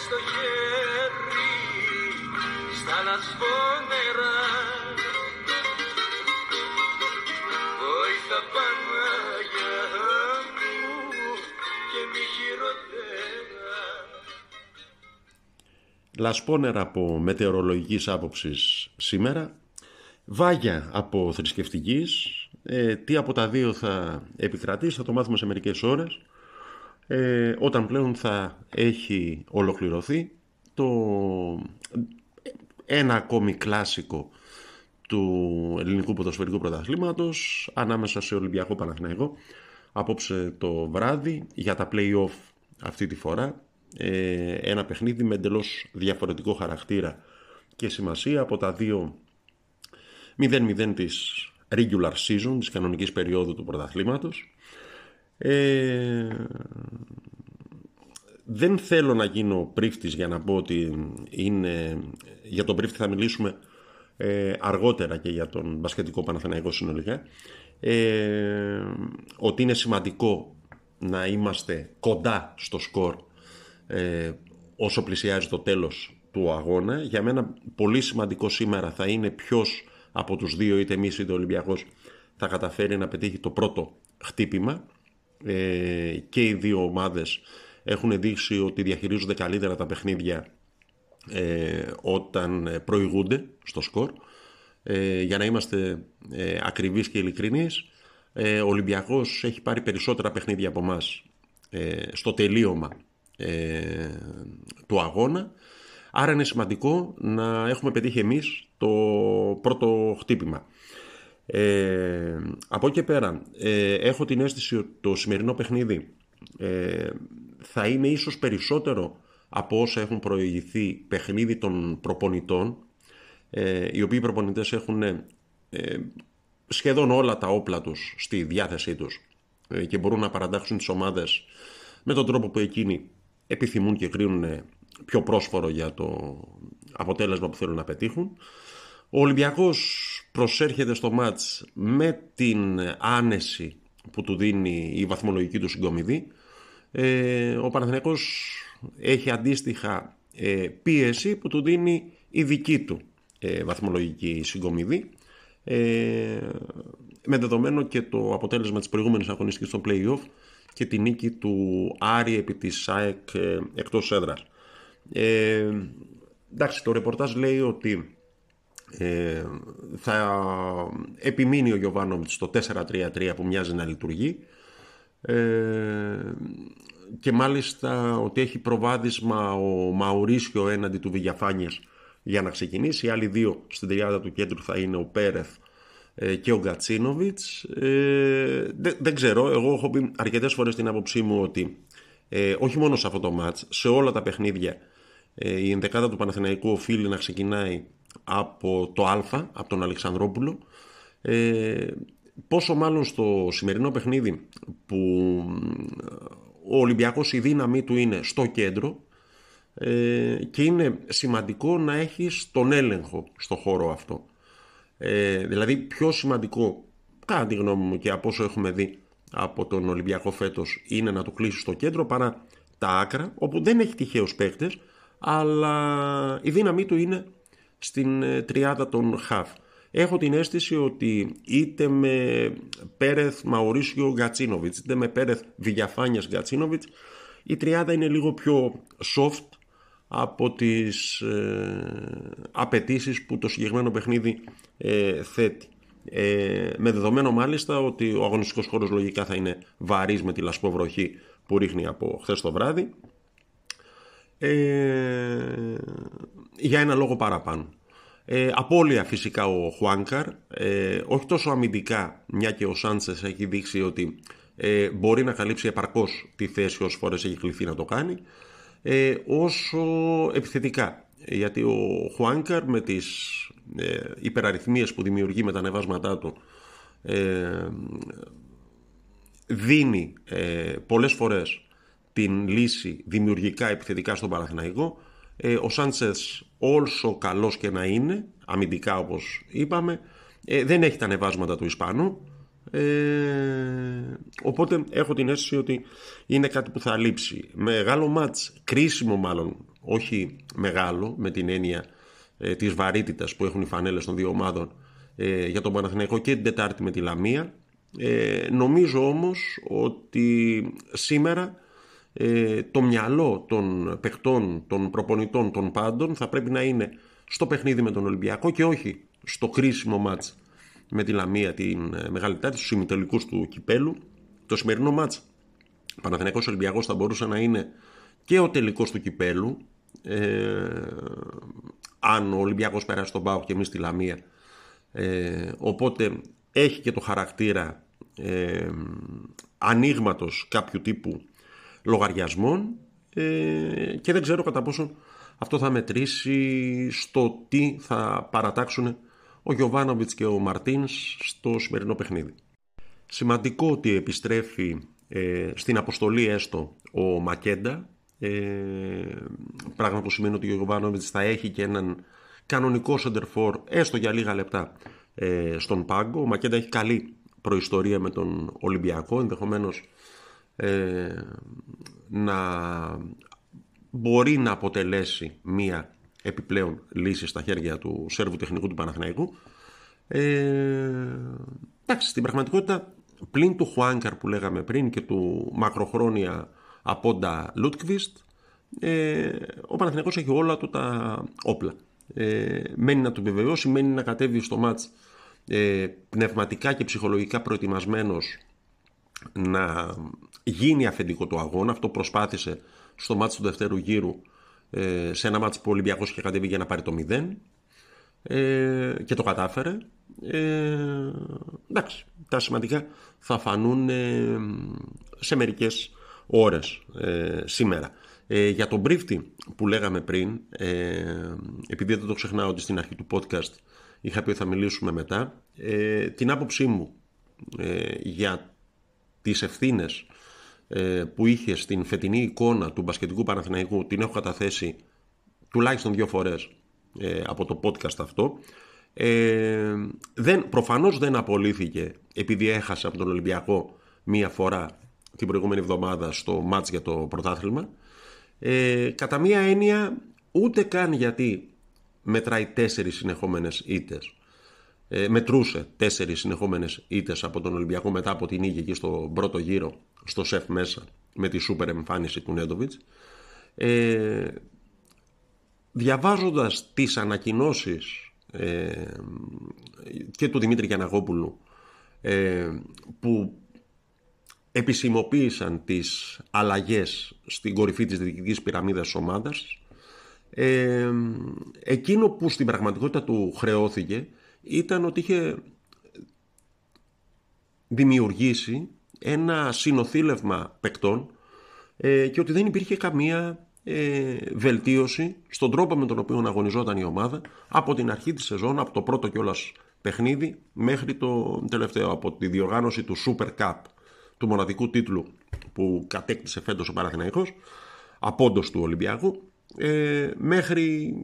κρατούσες το χέρι στα λασπόνερα. Βοήθα Παναγιά μου και μη χειροτέρα. Λασπόνερα από μετεωρολογικής άποψης σήμερα, βάγια από θρησκευτικής, ε, τι από τα δύο θα επικρατήσει θα το μάθουμε σε μερικές ώρες, ε, όταν πλέον θα έχει ολοκληρωθεί το ένα ακόμη κλάσικο του ελληνικού ποδοσφαιρικού πρωταθλήματος ανάμεσα σε Ολυμπιακό Παναθηναϊκό απόψε το βράδυ για τα play-off αυτή τη φορά ε, ένα παιχνίδι με εντελώς διαφορετικό χαρακτήρα και σημασία από τα δύο 0-0 της regular season, της κανονικής περίοδου του πρωταθλήματος. Ε, δεν θέλω να γίνω πρίφτης για να πω ότι είναι... Για τον πρίφτη θα μιλήσουμε ε, αργότερα και για τον μπασκετικό Παναθηναϊκό συνολικά. Ε, ότι είναι σημαντικό να είμαστε κοντά στο σκορ ε, όσο πλησιάζει το τέλος του αγώνα. Για μένα πολύ σημαντικό σήμερα θα είναι ποιος από τους δύο, είτε εμείς είτε ο Ολυμπιακός, θα καταφέρει να πετύχει το πρώτο χτύπημα. Ε, και οι δύο ομάδες έχουν δείξει ότι διαχειρίζονται καλύτερα τα παιχνίδια ε, όταν προηγούνται στο σκορ. Ε, για να είμαστε ε, ακριβείς και ειλικρινείς, ε, ο Ολυμπιακός έχει πάρει περισσότερα παιχνίδια από μας ε, στο τελείωμα ε, του αγώνα. Άρα είναι σημαντικό να έχουμε πετύχει εμείς το πρώτο χτύπημα. Ε, από εκεί και πέρα ε, έχω την αίσθηση ότι το σημερινό παιχνίδι ε, θα είναι ίσως περισσότερο από όσα έχουν προηγηθεί παιχνίδι των προπονητών ε, οι οποίοι προπονητές έχουν ε, σχεδόν όλα τα όπλα τους στη διάθεσή τους και μπορούν να παραντάξουν τις ομάδες με τον τρόπο που εκείνοι επιθυμούν και κρίνουν πιο πρόσφορο για το αποτέλεσμα που θέλουν να πετύχουν. Ο Ολυμπιακός προσέρχεται στο μάτς με την άνεση που του δίνει η βαθμολογική του συγκομιδή. Ε, ο Παναθηναϊκός έχει αντίστοιχα ε, πίεση που του δίνει η δική του ε, βαθμολογική συγκομιδή. με δεδομένο και το αποτέλεσμα της προηγούμενης αγωνιστικής στο play-off και τη νίκη του Άρη επί της ΣΑΕΚ ε, εκτός έδρας. Ε, εντάξει, το ρεπορτάζ λέει ότι ε, θα επιμείνει ο Γιωβάνοβιτς στο 4-3-3 που μοιάζει να λειτουργεί ε, και μάλιστα ότι έχει προβάδισμα ο Μαουρίσιο έναντι του Βηγιαφάνιες για να ξεκινήσει. Οι άλλοι δύο στην τριάδα του κέντρου θα είναι ο Πέρεθ ε, και ο Γκατσίνοβιτς. Ε, δεν, δεν ξέρω, εγώ έχω πει αρκετές φορές την άποψή μου ότι ε, όχι μόνο σε αυτό το μάτς, σε όλα τα παιχνίδια ε, η ενδεκάδα του Παναθηναϊκού οφείλει να ξεκινάει από το Α, από τον Αλεξανδρόπουλο. Ε, πόσο μάλλον στο σημερινό παιχνίδι που ο Ολυμπιακός η δύναμή του είναι στο κέντρο ε, και είναι σημαντικό να έχεις τον έλεγχο στο χώρο αυτό. Ε, δηλαδή πιο σημαντικό, κατά τη γνώμη μου και από όσο έχουμε δει από τον Ολυμπιακό φέτος, είναι να του κλείσει στο κέντρο παρά τα άκρα, όπου δεν έχει τυχαίους παίκτες, αλλά η δύναμή του είναι στην ε, τριάδα των Χαφ. Έχω την αίσθηση ότι είτε με Πέρεθ Μαουρίσιο Γκατσίνοβιτς, είτε με Πέρεθ Βηγιαφάνιας Γκατσίνοβιτς, η τριάδα είναι λίγο πιο soft από τις ε, απαιτήσεις που το συγκεκριμένο παιχνίδι ε, θέτει. Ε, με δεδομένο μάλιστα ότι ο αγωνιστικός χώρος λογικά θα είναι βαρύς με τη λασποβροχή που ρίχνει από χθες το βράδυ ε, για ένα λόγο παραπάνω. Ε, απόλυα φυσικά ο Χουάνκαρ, ε, όχι τόσο αμυντικά, μια και ο Σάντσες έχει δείξει ότι ε, μπορεί να καλύψει επαρκώς τη θέση όσες φορές έχει κληθεί να το κάνει, ε, όσο επιθετικά. Γιατί ο Χουάνκαρ με τις ε, υπεραριθμίες που δημιουργεί με τα ανεβάσματά του ε, δίνει ε, πολλές φορές την λύση δημιουργικά επιθετικά στον Παναθηναϊκό Ε, ο Σάντσες όσο καλός και να είναι, αμυντικά όπως είπαμε, ε, δεν έχει τα ανεβάσματα του Ισπανού. Ε, οπότε έχω την αίσθηση ότι είναι κάτι που θα λείψει. Μεγάλο μάτς, κρίσιμο μάλλον, όχι μεγάλο με την έννοια ε, της βαρύτητας που έχουν οι φανέλες των δύο ομάδων ε, για τον Παναθηναϊκό και την Τετάρτη με τη Λαμία. Ε, νομίζω όμως ότι σήμερα ε, το μυαλό των παιχτών, των προπονητών, των πάντων θα πρέπει να είναι στο παιχνίδι με τον Ολυμπιακό και όχι στο κρίσιμο μάτς με τη Λαμία την ε, Μεγάλη Τετάρτη, στους ημιτελικούς του Κυπέλου. Το σημερινό μάτς Παναθηναϊκός Ολυμπιακός θα μπορούσε να είναι και ο τελικός του Κυπέλου ε, αν ο Ολυμπιακός περάσει στον Πάο και εμείς στη Λαμία ε, οπότε έχει και το χαρακτήρα ε, ανοίγματος κάποιου τύπου λογαριασμών ε, και δεν ξέρω κατά πόσο αυτό θα μετρήσει στο τι θα παρατάξουν ο Γιωβάνοβιτς και ο Μαρτίνς στο σημερινό παιχνίδι. Σημαντικό ότι επιστρέφει ε, στην αποστολή έστω ο Μακέντα ε, πράγμα που σημαίνει ότι ο Γιωβάνοβιτς θα έχει και έναν κανονικό σεντερφόρ έστω για λίγα λεπτά ε, στον πάγκο. Ο Μακέντα έχει καλή προϊστορία με τον Ολυμπιακό, ενδεχομένως ε, να μπορεί να αποτελέσει μία επιπλέον λύση στα χέρια του Σέρβου τεχνικού του Παναθηναϊκού. Ε, εντάξει, στην πραγματικότητα πλην του Χουάνκαρ που λέγαμε πριν και του μακροχρόνια απόντα Λούτκβιστ ε, ο Παναθηναϊκός έχει όλα του τα όπλα ε, μένει να το επιβεβαιώσει, μένει να κατέβει στο μάτς ε, πνευματικά και ψυχολογικά προετοιμασμένος να γίνει αφεντικό το αγώνα. Αυτό προσπάθησε στο μάτς του δευτέρου γύρου ε, σε ένα μάτς που ο Ολυμπιακός είχε κατέβει για να πάρει το 0 ε, και το κατάφερε. Ε, εντάξει, τα σημαντικά θα φανούν ε, σε μερικές ώρες ε, σήμερα. Ε, για τον Μπρίφτη που λέγαμε πριν, ε, επειδή δεν το ξεχνάω ότι στην αρχή του podcast είχα πει ότι θα μιλήσουμε μετά, ε, την άποψή μου ε, για τις ευθύνες ε, που είχε στην φετινή εικόνα του μπασκετικού Παναθηναϊκού την έχω καταθέσει τουλάχιστον δύο φορές από το podcast αυτό. Ε, δεν, προφανώς δεν απολύθηκε επειδή έχασε από τον Ολυμπιακό μία φορά την προηγούμενη εβδομάδα στο μάτς για το πρωτάθλημα ε, κατά μία έννοια ούτε καν γιατί μετράει τέσσερις συνεχόμενες ήττες. Ε, μετρούσε τέσσερις συνεχόμενες ήττες από τον Ολυμπιακό μετά από την νίκη εκεί στο πρώτο γύρο στο ΣΕΦ μέσα με τη σούπερ εμφάνιση του Νέντοβιτς. Ε, διαβάζοντας τις ανακοινώσεις ε, και του Δημήτρη Γιαναγόπουλου ε, που επισημοποίησαν τις αλλαγές στην κορυφή της διοικητικής πυραμίδας της ομάδας. Ε, εκείνο που στην πραγματικότητα του χρεώθηκε ήταν ότι είχε δημιουργήσει ένα συνοθήλευμα παικτών ε, και ότι δεν υπήρχε καμία ε, βελτίωση στον τρόπο με τον οποίο αγωνιζόταν η ομάδα από την αρχή της σεζόν, από το πρώτο κιόλας παιχνίδι μέχρι το τελευταίο, από τη διοργάνωση του Super Cup του μοναδικού τίτλου που κατέκτησε φέτος ο Παναθηναϊκός απόντος του Ολυμπιακού ε, μέχρι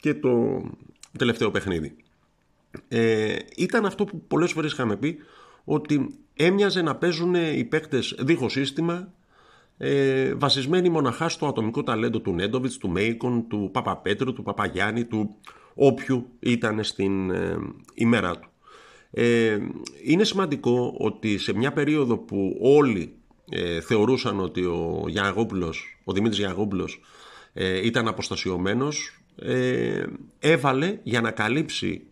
και το τελευταίο παιχνίδι. Ε, ήταν αυτό που πολλές φορές είχαμε πει ότι έμοιαζε να παίζουν οι παίκτες δίχως σύστημα ε, βασισμένοι μοναχά στο ατομικό ταλέντο του Νέντοβιτς, του Μέικον, του Παπαπέτρου, του Παπαγιάννη, του όποιου ήταν στην ε, ημέρα του. Ε, είναι σημαντικό ότι σε μια περίοδο που όλοι ε, θεωρούσαν ότι ο Γιαγόπουλος, ο Δημήτρης Γιαγόπουλος ε, ήταν αποστασιωμένος ε, έβαλε για να καλύψει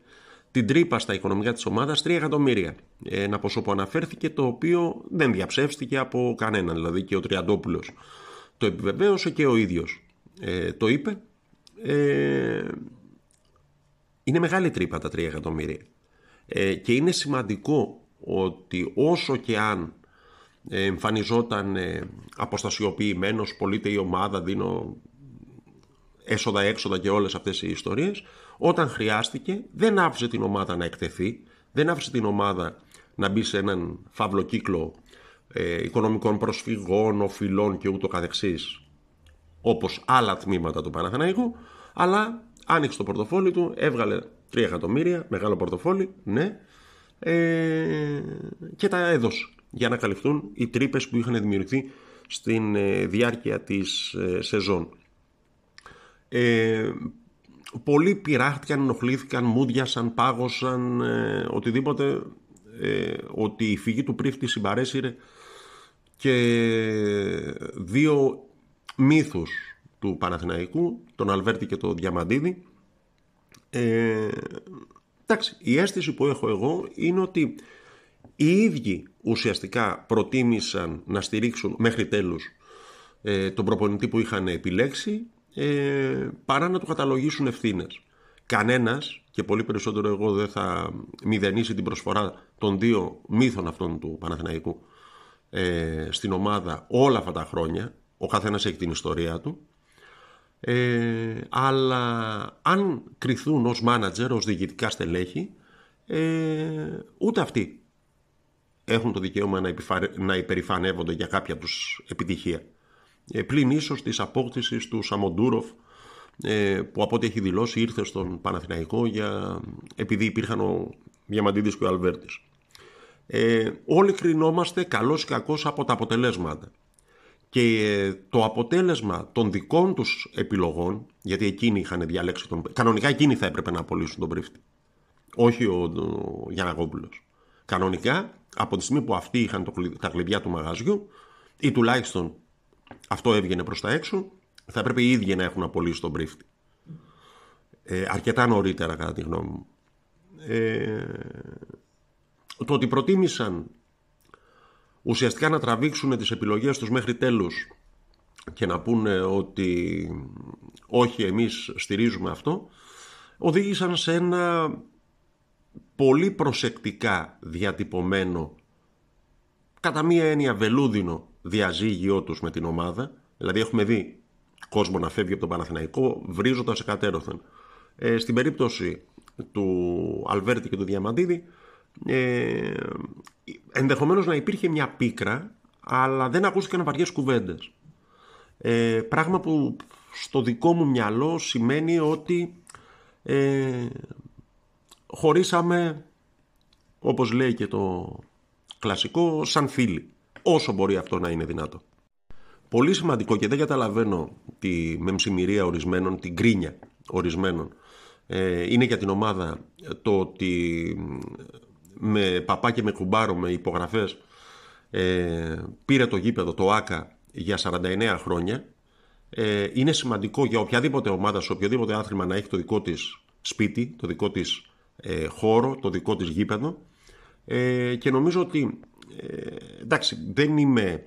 την τρύπα στα οικονομικά της ομάδας 3 εκατομμύρια. Ένα ποσό που αναφέρθηκε το οποίο δεν διαψεύστηκε από κανέναν. Δηλαδή και ο Τριαντόπουλος το επιβεβαίωσε και ο ίδιος το είπε. είναι μεγάλη τρύπα τα 3 εκατομμύρια. Ε, και είναι σημαντικό ότι όσο και αν εμφανιζόταν ε, αποστασιοποιημένος, πωλείται η ομάδα, δίνω έσοδα-έξοδα και όλες αυτές οι ιστορίες, όταν χρειάστηκε δεν άφησε την ομάδα να εκτεθεί, δεν άφησε την ομάδα να μπει σε έναν φαύλο κύκλο ε, οικονομικών προσφυγών, οφειλών και ούτω καθεξής, όπως άλλα τμήματα του Παναθηναϊκού, αλλά άνοιξε το πορτοφόλι του, έβγαλε 3 εκατομμύρια, μεγάλο πορτοφόλι, ναι, ε, και τα έδωσε για να καλυφθούν οι τρύπες που είχαν δημιουργηθεί στην ε, διάρκεια της ε, σεζόν. Ε, πολλοί πειράχτηκαν, ενοχλήθηκαν, μούδιασαν, πάγωσαν, ε, οτιδήποτε, ε, ότι η φυγή του πρίφτη συμπαρέσυρε και δύο μύθους του Παναθηναϊκού, τον Αλβέρτη και τον Διαμαντίδη. Ε, εντάξει, η αίσθηση που έχω εγώ είναι ότι οι ίδιοι ουσιαστικά προτίμησαν να στηρίξουν μέχρι τέλους ε, τον προπονητή που είχαν επιλέξει ε, παρά να του καταλογίσουν ευθύνες. Κανένας και πολύ περισσότερο εγώ δεν θα μηδενίσει την προσφορά των δύο μύθων αυτών του Παναθηναϊκού ε, στην ομάδα όλα αυτά τα χρόνια. Ο καθένας έχει την ιστορία του. Ε, αλλά αν κριθούν ως μάνατζερ, ως διοικητικά στελέχη, ε, ούτε αυτοί έχουν το δικαίωμα να, να υπερηφανεύονται για κάποια τους επιτυχία. Ε, πλην ίσως της απόκτησης του Σαμοντούροφ ε, που από ό,τι έχει δηλώσει ήρθε στον Παναθηναϊκό για, επειδή υπήρχαν ο Διαμαντίδης και ο Αλβέρτης. Ε, όλοι κρινόμαστε καλός ή κακός από τα αποτελέσματα. Και ε, το αποτέλεσμα των δικών τους επιλογών, γιατί εκείνοι είχαν διαλέξει τον... Κανονικά εκείνοι θα έπρεπε να απολύσουν τον πρίφτη. Όχι ο, ο Γιανακόπουλος. Κανονικά, από τη στιγμή που αυτοί είχαν το, τα κλειδιά του μαγαζιού, ή τουλάχιστον αυτό έβγαινε προς τα έξω, θα έπρεπε οι ίδιοι να έχουν απολύσει τον πρίφτη. Ε, αρκετά νωρίτερα κατά τη γνώμη μου. Ε, το ότι προτίμησαν ουσιαστικά να τραβήξουν τις επιλογές τους μέχρι τέλους και να πούνε ότι όχι εμείς στηρίζουμε αυτό οδήγησαν σε ένα πολύ προσεκτικά διατυπωμένο κατά μία έννοια βελούδινο διαζύγιο τους με την ομάδα. Δηλαδή έχουμε δει κόσμο να φεύγει από τον Παναθηναϊκό βρίζοντας εκατέρωθεν. Ε, στην περίπτωση του Αλβέρτη και του Διαμαντίδη ε, ενδεχομένως να υπήρχε μια πίκρα αλλά δεν ακούστηκαν βαριές κουβέντες. Ε, πράγμα που στο δικό μου μυαλό σημαίνει ότι ε, χωρίσαμε όπως λέει και το κλασικό σαν φίλοι όσο μπορεί αυτό να είναι δυνατό. Πολύ σημαντικό και δεν καταλαβαίνω τη μεμψημυρία ορισμένων, την κρίνια ορισμένων. Ε, είναι για την ομάδα το ότι με παπά και με κουμπάρο με υπογραφές ε, πήρε το γήπεδο, το ΆΚΑ για 49 χρόνια. Ε, είναι σημαντικό για οποιαδήποτε ομάδα, σε οποιοδήποτε άθλημα να έχει το δικό της σπίτι, το δικό της ε, χώρο, το δικό της γήπεδο. Ε, και νομίζω ότι ε, εντάξει δεν είμαι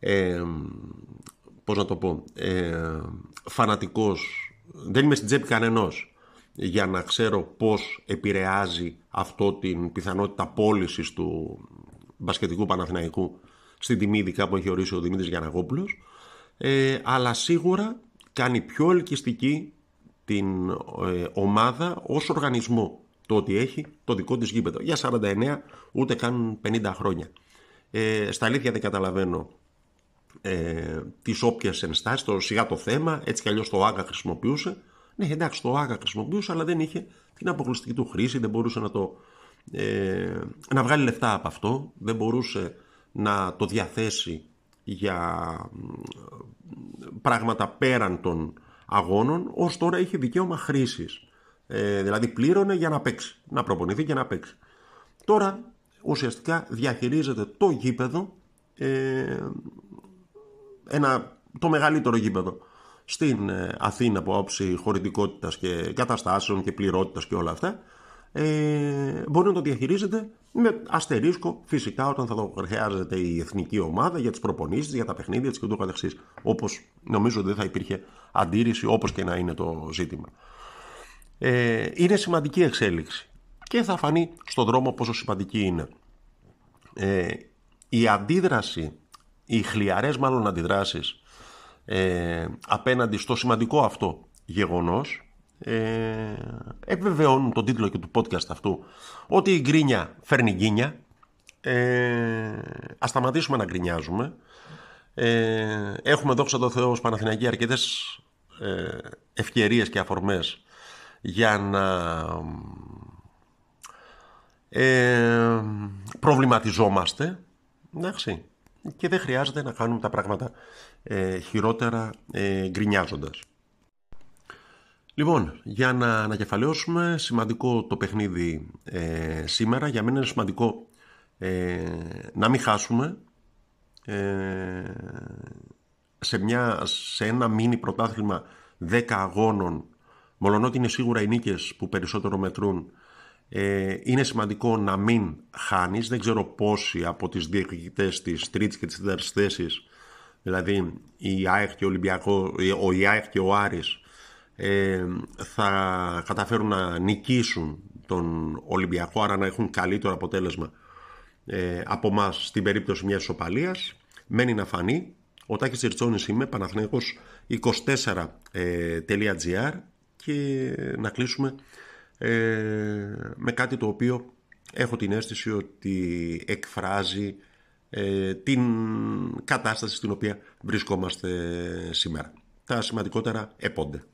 ε, πώς να το πω ε, φανατικός δεν είμαι στην τσέπη κανενός για να ξέρω πώς επηρεάζει αυτό την πιθανότητα πώλησης του μπασκετικού Παναθηναϊκού στην τιμή ειδικά που έχει ορίσει ο Δημήτρης Γιαναγόπουλος ε, αλλά σίγουρα κάνει πιο ελκυστική την ε, ομάδα ως οργανισμό το ότι έχει το δικό της γήπεδο. Για 49 ούτε καν 50 χρόνια. Ε, στα αλήθεια δεν καταλαβαίνω ε, τις όποιες ενστάσεις το σιγά το θέμα έτσι κι αλλιώς το ΆΓΑ χρησιμοποιούσε. Ναι, εντάξει, το ΆΓΑ χρησιμοποιούσε, αλλά δεν είχε την αποκλειστική του χρήση, δεν μπορούσε να, το, ε, να βγάλει λεφτά από αυτό, δεν μπορούσε να το διαθέσει για πράγματα πέραν των αγώνων, ως τώρα είχε δικαίωμα χρήσης. Ε, δηλαδή πλήρωνε για να παίξει, να προπονηθεί και να παίξει. Τώρα ουσιαστικά διαχειρίζεται το γήπεδο, ε, ένα, το μεγαλύτερο γήπεδο στην ε, Αθήνα από άποψη χωρητικότητας και καταστάσεων και πληρότητας και όλα αυτά ε, μπορεί να το διαχειρίζεται με αστερίσκο φυσικά όταν θα το χρειάζεται η εθνική ομάδα για τις προπονήσεις, για τα παιχνίδια της και ούτω καθεξής όπως νομίζω δεν θα υπήρχε αντίρρηση όπως και να είναι το ζήτημα. Ε, είναι σημαντική εξέλιξη. Και θα φανεί στον δρόμο πόσο σημαντική είναι. Ε, η αντίδραση, οι χλιαρές μάλλον αντιδράσεις ε, απέναντι στο σημαντικό αυτό γεγονός ε, επιβεβαιώνουν τον τίτλο και του podcast αυτού ότι η γκρίνια φέρνει γκίνια ε, ας σταματήσουμε να γκρινιάζουμε. Ε, έχουμε δόξα τω Θεώ ως Παναθηναϊκοί αρκετές ε, ευκαιρίες και αφορμές για να ε, προβληματιζόμαστε εντάξει, και δεν χρειάζεται να κάνουμε τα πράγματα ε, χειρότερα ε, γκρινιάζοντας. Λοιπόν, για να ανακεφαλαιώσουμε, σημαντικό το παιχνίδι ε, σήμερα. Για μένα είναι σημαντικό ε, να μην χάσουμε ε, σε, μια, σε ένα μίνι πρωτάθλημα 10 αγώνων, μολονότι είναι σίγουρα οι νίκες που περισσότερο μετρούν, ε, είναι σημαντικό να μην χάνεις. Δεν ξέρω πόσοι από τις διεκδικητές της τρίτης και της τέταρτης θέσης, δηλαδή η ΑΕΚ και ο, Ολυμπιακό, ο ΙΑΕΚ και ο Άρης, ε, θα καταφέρουν να νικήσουν τον Ολυμπιακό, άρα να έχουν καλύτερο αποτέλεσμα ε, από εμάς στην περίπτωση μιας ισοπαλίας. Μένει να φανεί. Ο Τάκης Τζερτσόνης είμαι, Παναθηναϊκός24.gr ε, και να κλείσουμε ε, με κάτι το οποίο έχω την αίσθηση ότι εκφράζει ε, την κατάσταση στην οποία βρισκόμαστε σήμερα. Τα σημαντικότερα επόνται.